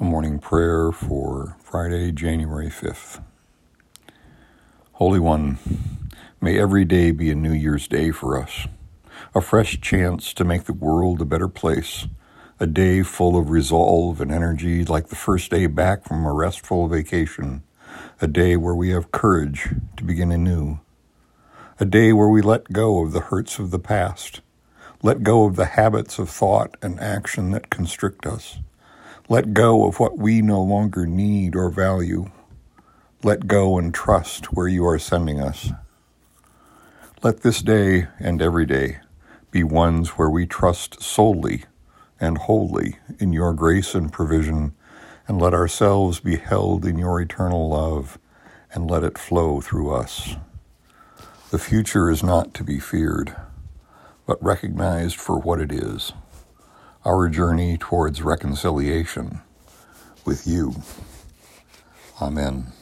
A morning prayer for Friday, January 5th. Holy One, may every day be a New Year's Day for us, a fresh chance to make the world a better place, a day full of resolve and energy like the first day back from a restful vacation, a day where we have courage to begin anew, a day where we let go of the hurts of the past let go of the habits of thought and action that constrict us. Let go of what we no longer need or value. Let go and trust where you are sending us. Let this day and every day be ones where we trust solely and wholly in your grace and provision, and let ourselves be held in your eternal love, and let it flow through us. The future is not to be feared but recognized for what it is our journey towards reconciliation with you. Amen.